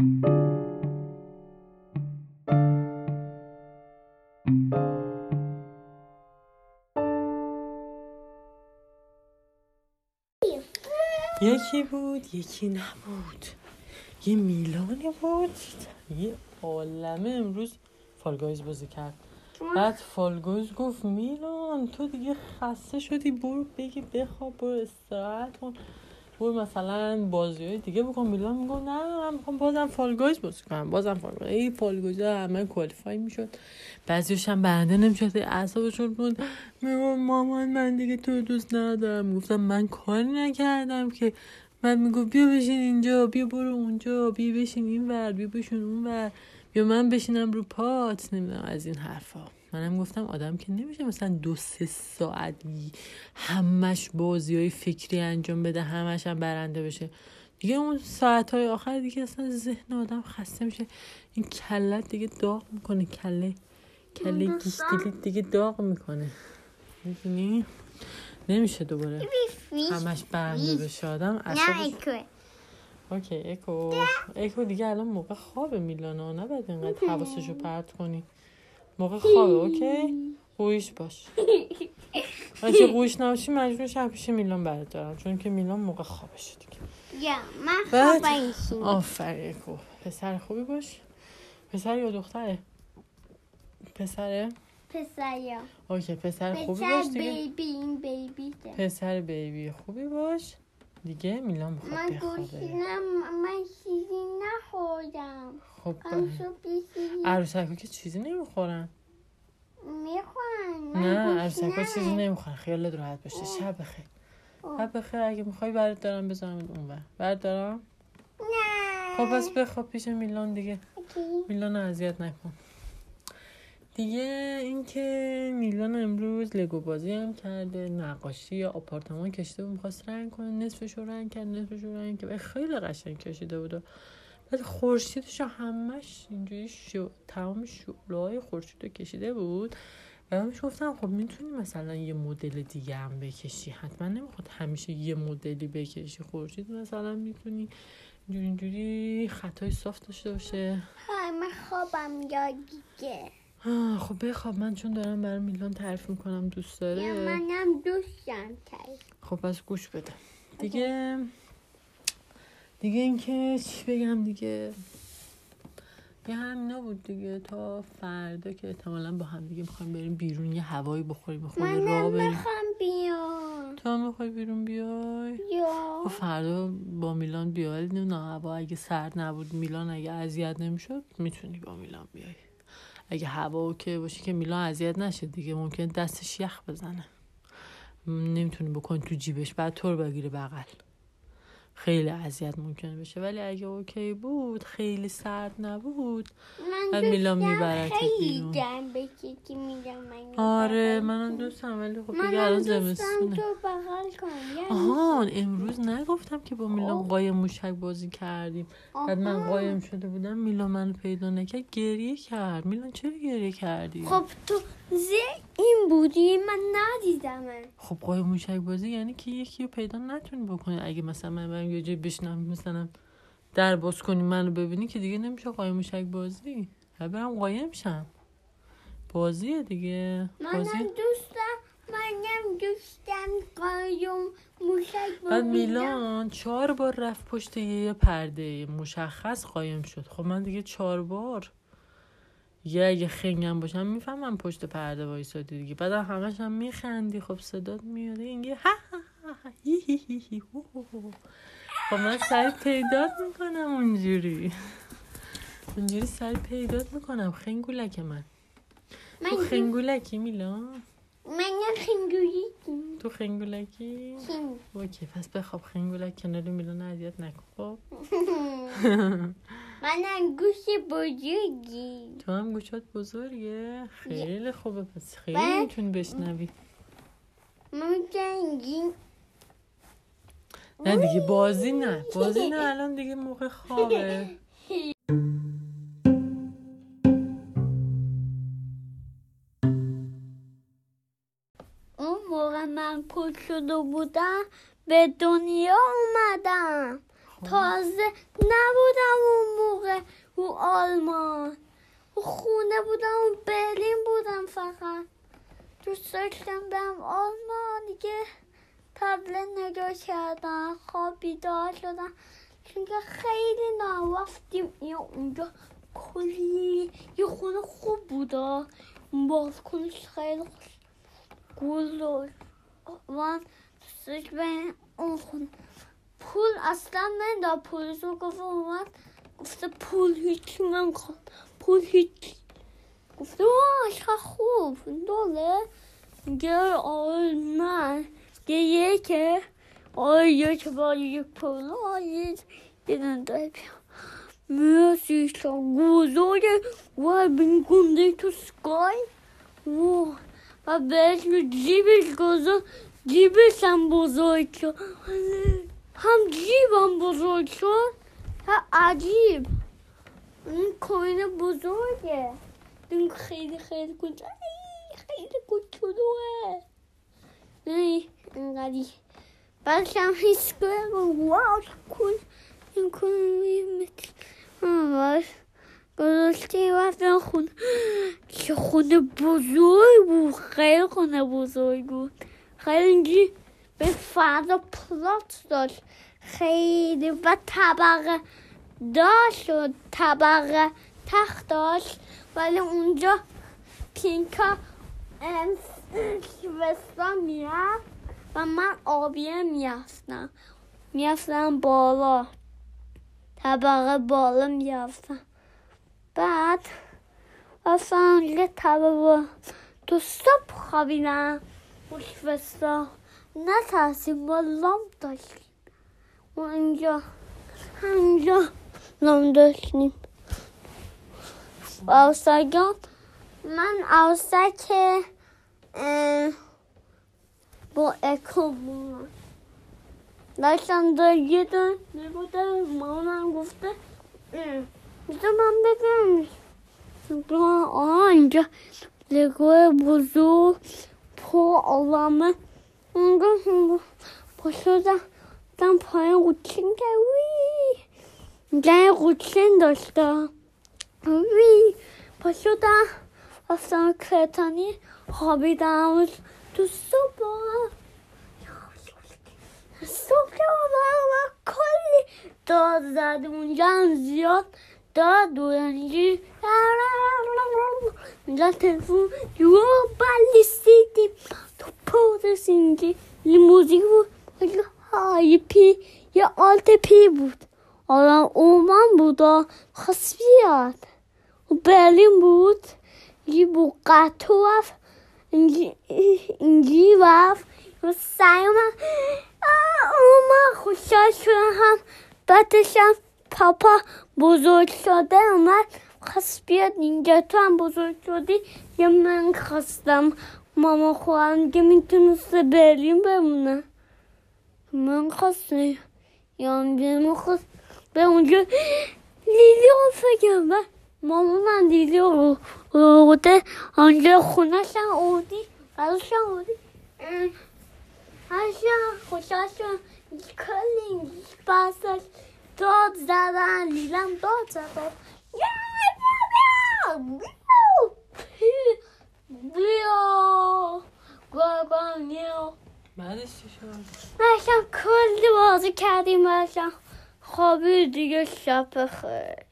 یکی بود یکی نبود. یه میلانی بود. یه عالمه امروز Fall Guys بازی کرد. بعد Fall Guys گفت میلان تو دیگه خسته شدی برو بگیر بخواب برو استراحت کن. برو مثلا بازی های دیگه بکن میلان میگه نه من می‌خوام بازم Fall Guys بازی کنم. بازم Fall Guys. ای Fall Guys همه qualify می‌شد. بعضیش هم برنده نمی‌شد. اعصابشون بود. میگه مامان من دیگه تو دوست ندارم. گفتم من کاری نکردم که. من میگه بیا بشین اینجا بیا برو اونجا بیا بشین این ور بیا بشین اون ور. بیا من بشینم رو پات. نمی‌دونم از این حرفا. منم گفتم آدم که نمیشه مثلا دو سه ساعت همش بازی های فکری انجام بده همش هم برنده بشه. دیگه اون ساعت های آخر دیگه اصلا ذهن آدم خسته میشه. این کلت دیگه داغ می‌کنه کله کله گیشتیلیت دیگه داغ می‌کنه. می‌دونی؟ نمیشه دوباره همش برنده بشه. آدم okay اکو. اکو دیگه الان موقع خواب میلانا نباید اینقدر حواسشو پرت کنی. موقع خوابه okay؟ quiet باش. اگه quiet نباشی مجبورم از پیش میلان برت دارم چون که میلان موقع خوابشه دیگه. یا من بعد؟ خواب ایشون آفرین اکو پسر خوبی باش. پسر یا دختره؟ پسره پسریا. okay پسر خوبی پسر باش دیگه. baby این baby. پسر baby خوبی باش. دیگه میلان می‌خواد من گوشینم من چیزی نخوردم. خب بیسی عروسک که چیزی نمی‌خورن. می‌خوان نه عروسک ها چیزی نمی‌خورن. خیالت راحت باشه. شب بخیر. شب بخیر. اگه می‌خوای برات دارم بذارم اون ور. برات دارم نه. خب پس بخواب پیش میلان دیگه. میلان رو اذیت نکن. دیگه اینکه میلان امروز لگو بازی هم کرده نقاشی یا آپارتمان کشیده بود می‌خواست رنگ کنه نصفش رو رنگ کرد نصفش رو رنگ کرد. خیلی قشنگ کشیده بود. بعد خورشیدش همش اینجوری شو... تمام شعله های خورشید رو کشیده بود. و بهش گفتم خب می‌تونی مثلا یه مدل دیگه هم بکشی؟ حتما نمی‌خواد همیشه یه مدلی بکشی. خورشید مثلا می‌تونی اینجوری اینجوری خطای صاف داشته باشه. من خوابم یا دیگه خب بخواب من چون دارم برای میلان تعریف می‌کنم دوست یا داره منم دوستم کرد خب پس گوش بده. دیگه دیگه اینکه چی بگم دیگه؟ یه همینا بود دیگه تا فردا که احتمالا با هم دیگه می‌خوایم بریم بیرون یه هوایی بخوریم بخوریم راه منم بریم. می‌خوام بیام. تو هم می‌خوای بیرون بیای؟ یا. خب فردا با میلان بیای. نه هوا اگه سرد نبود میلان اگه اذیت نمی‌شد می‌تونی با میلان بیای. اگه هوا اوکی باشه که میلان اذیت نشه دیگه ممکن دستش یخ بزنه. نمی‌تونی بکنی تو جیبش بعد تو رو بگیره بغل. خیلی اذیت ممکنه بشه. ولی اگه اوکی بود خیلی سرد نبود. من میلان میبرتت خیلی. جنبه که میگم من آره بغل منم. دوستم ولی خب دیگه الان زمستونه. تو بغل کن یعنی آهان امروز نگفتم که با میلان. قایم موشک بازی کردیم. بعد من. قایم شده بودم میلان منو پیدا نکرد گریه کرد. میلان چرا گریه کردی؟ خب تو زی این بودی من ندیدم خب قایم موشک بازی یعنی که یکی رو پیدا نتونی بکنی. اگه مثلا من برم یه جای بشنم مثلا در باز کنی منو ببینی که دیگه نمیشه قایم موشک بازی. باید برم قایم شم. بازیه دیگه. بازی. منم دوستم منم دوستم قایم موشک بعد. میلان چهار بار رفت پشت یه پرده مشخص قایم شد. خب من دیگه چهار بار یه اگه خنگم باشم می‌فهمم پشت پرده وایسادی دیگه. بعد همش هم میخندی. خب صدات میاد. اینگه ها! خب من سریع پیدات می‌کنم اونجوری. اونجوری سریع پیدات می‌کنم. خنگولک من. من تو خنگولکی میلان منم خنگویی تو خنگولکی؟ okay پس بخواب خنگولک کنار میلان اذیت نکن خب؟ منم گوش بزرگی. تو هم گوشات بزرگه؟ خیلی خوبه پس خیلی می‌تونی بشنوی. من جنگی نه دیگه بازی نه. بازی نه الان دیگه موقع خوابه. اون موقع من کود شده بودم به دنیا اومدم. تازه نبودم اون موقع تو آلمان. و خونه بودم و برلین بودم فقط. دوست داشتم برم آلمان دیگه تبله نگاه کردم خواب بیدار شدم چون که خیلی نرفتیم. یا اونجا کلی یه خونه خوب بودا بالکنش خیلی خوش گل من دوستش به اون خونه پول اصلا نمی‌داد. پولش رو گفت اومد. گفته پول هیچ نمی‌خواد. پول هیچ گفته چقدر خوب. دوله میگه آه من یه که پول آه یه دونه داره بیا مرسی så gode و بین گنده تو سکای. و و بهش جیبش گذار. جیبش هم بزرگ شد. هم جیبم بزرگ شد عجیب. این کوین بزرگه. این خیلی خیلی کوچه خیلی کوچولوه. نه اینقدی بعدش هم کنم واو کل این کوین باش گذاشتی رفتم خونه چه خونه بزرگ بود. خیلی خونه بزرگ بود. خیلی به فردا پلات داشت. خیلی و طبقه داشت و طبقه تخت داشت. ولی اونجا پینکا شوستا می‌رفت و من آبیه می‌رفتم. می‌رفتم بالا. طبقه بالا می‌رفتم. بعد رفتم یه طبقه تو صبح خوابیدم. و شوستا نترسیم ما لام داشتیم. و اینجا همینجا لام داشتیم. آساگان من که با اکو بودم. داشتم در یه دن میبوده مامانم گفته می‌تونم من بگم. آه اینجا لگو بزرگ پر آلامه اونجا پا شدم دم پایین قوچین که وی. یه قوچین داشته وی پا شدم رفتم کرتانی خوابیدم. تو صبح صبح و کلی داد زد. اونجا هم زیاد داد و اینجی اینجا تلفون یو بالیستیدیم تو پودرس اینجی لیموزین بود. های پی یا آلت پی بود. حالا اومن بود خواست بیاد. و برلین بود. و سعی من اومد خوشحال شدم هم بعدش هم پاپا بزرگ شده اومد خواست بیاد اینجا تو هم بزرگ شدی یا من خواستم ماما خواهم که می‌تونسته برلین بمونه من خواستم یا من خواست به اونجا لیلی رو فکرم ماما من لیلی رو بوده آنجا خونه شن اودی براشن اودی هرشن خوشحال شدم کلی بسش داد زدن لیلم داد زدن بیا بیا بعدش چی شد؟ کلی بازی کردیم باشم خوابی دیگه شب بخیر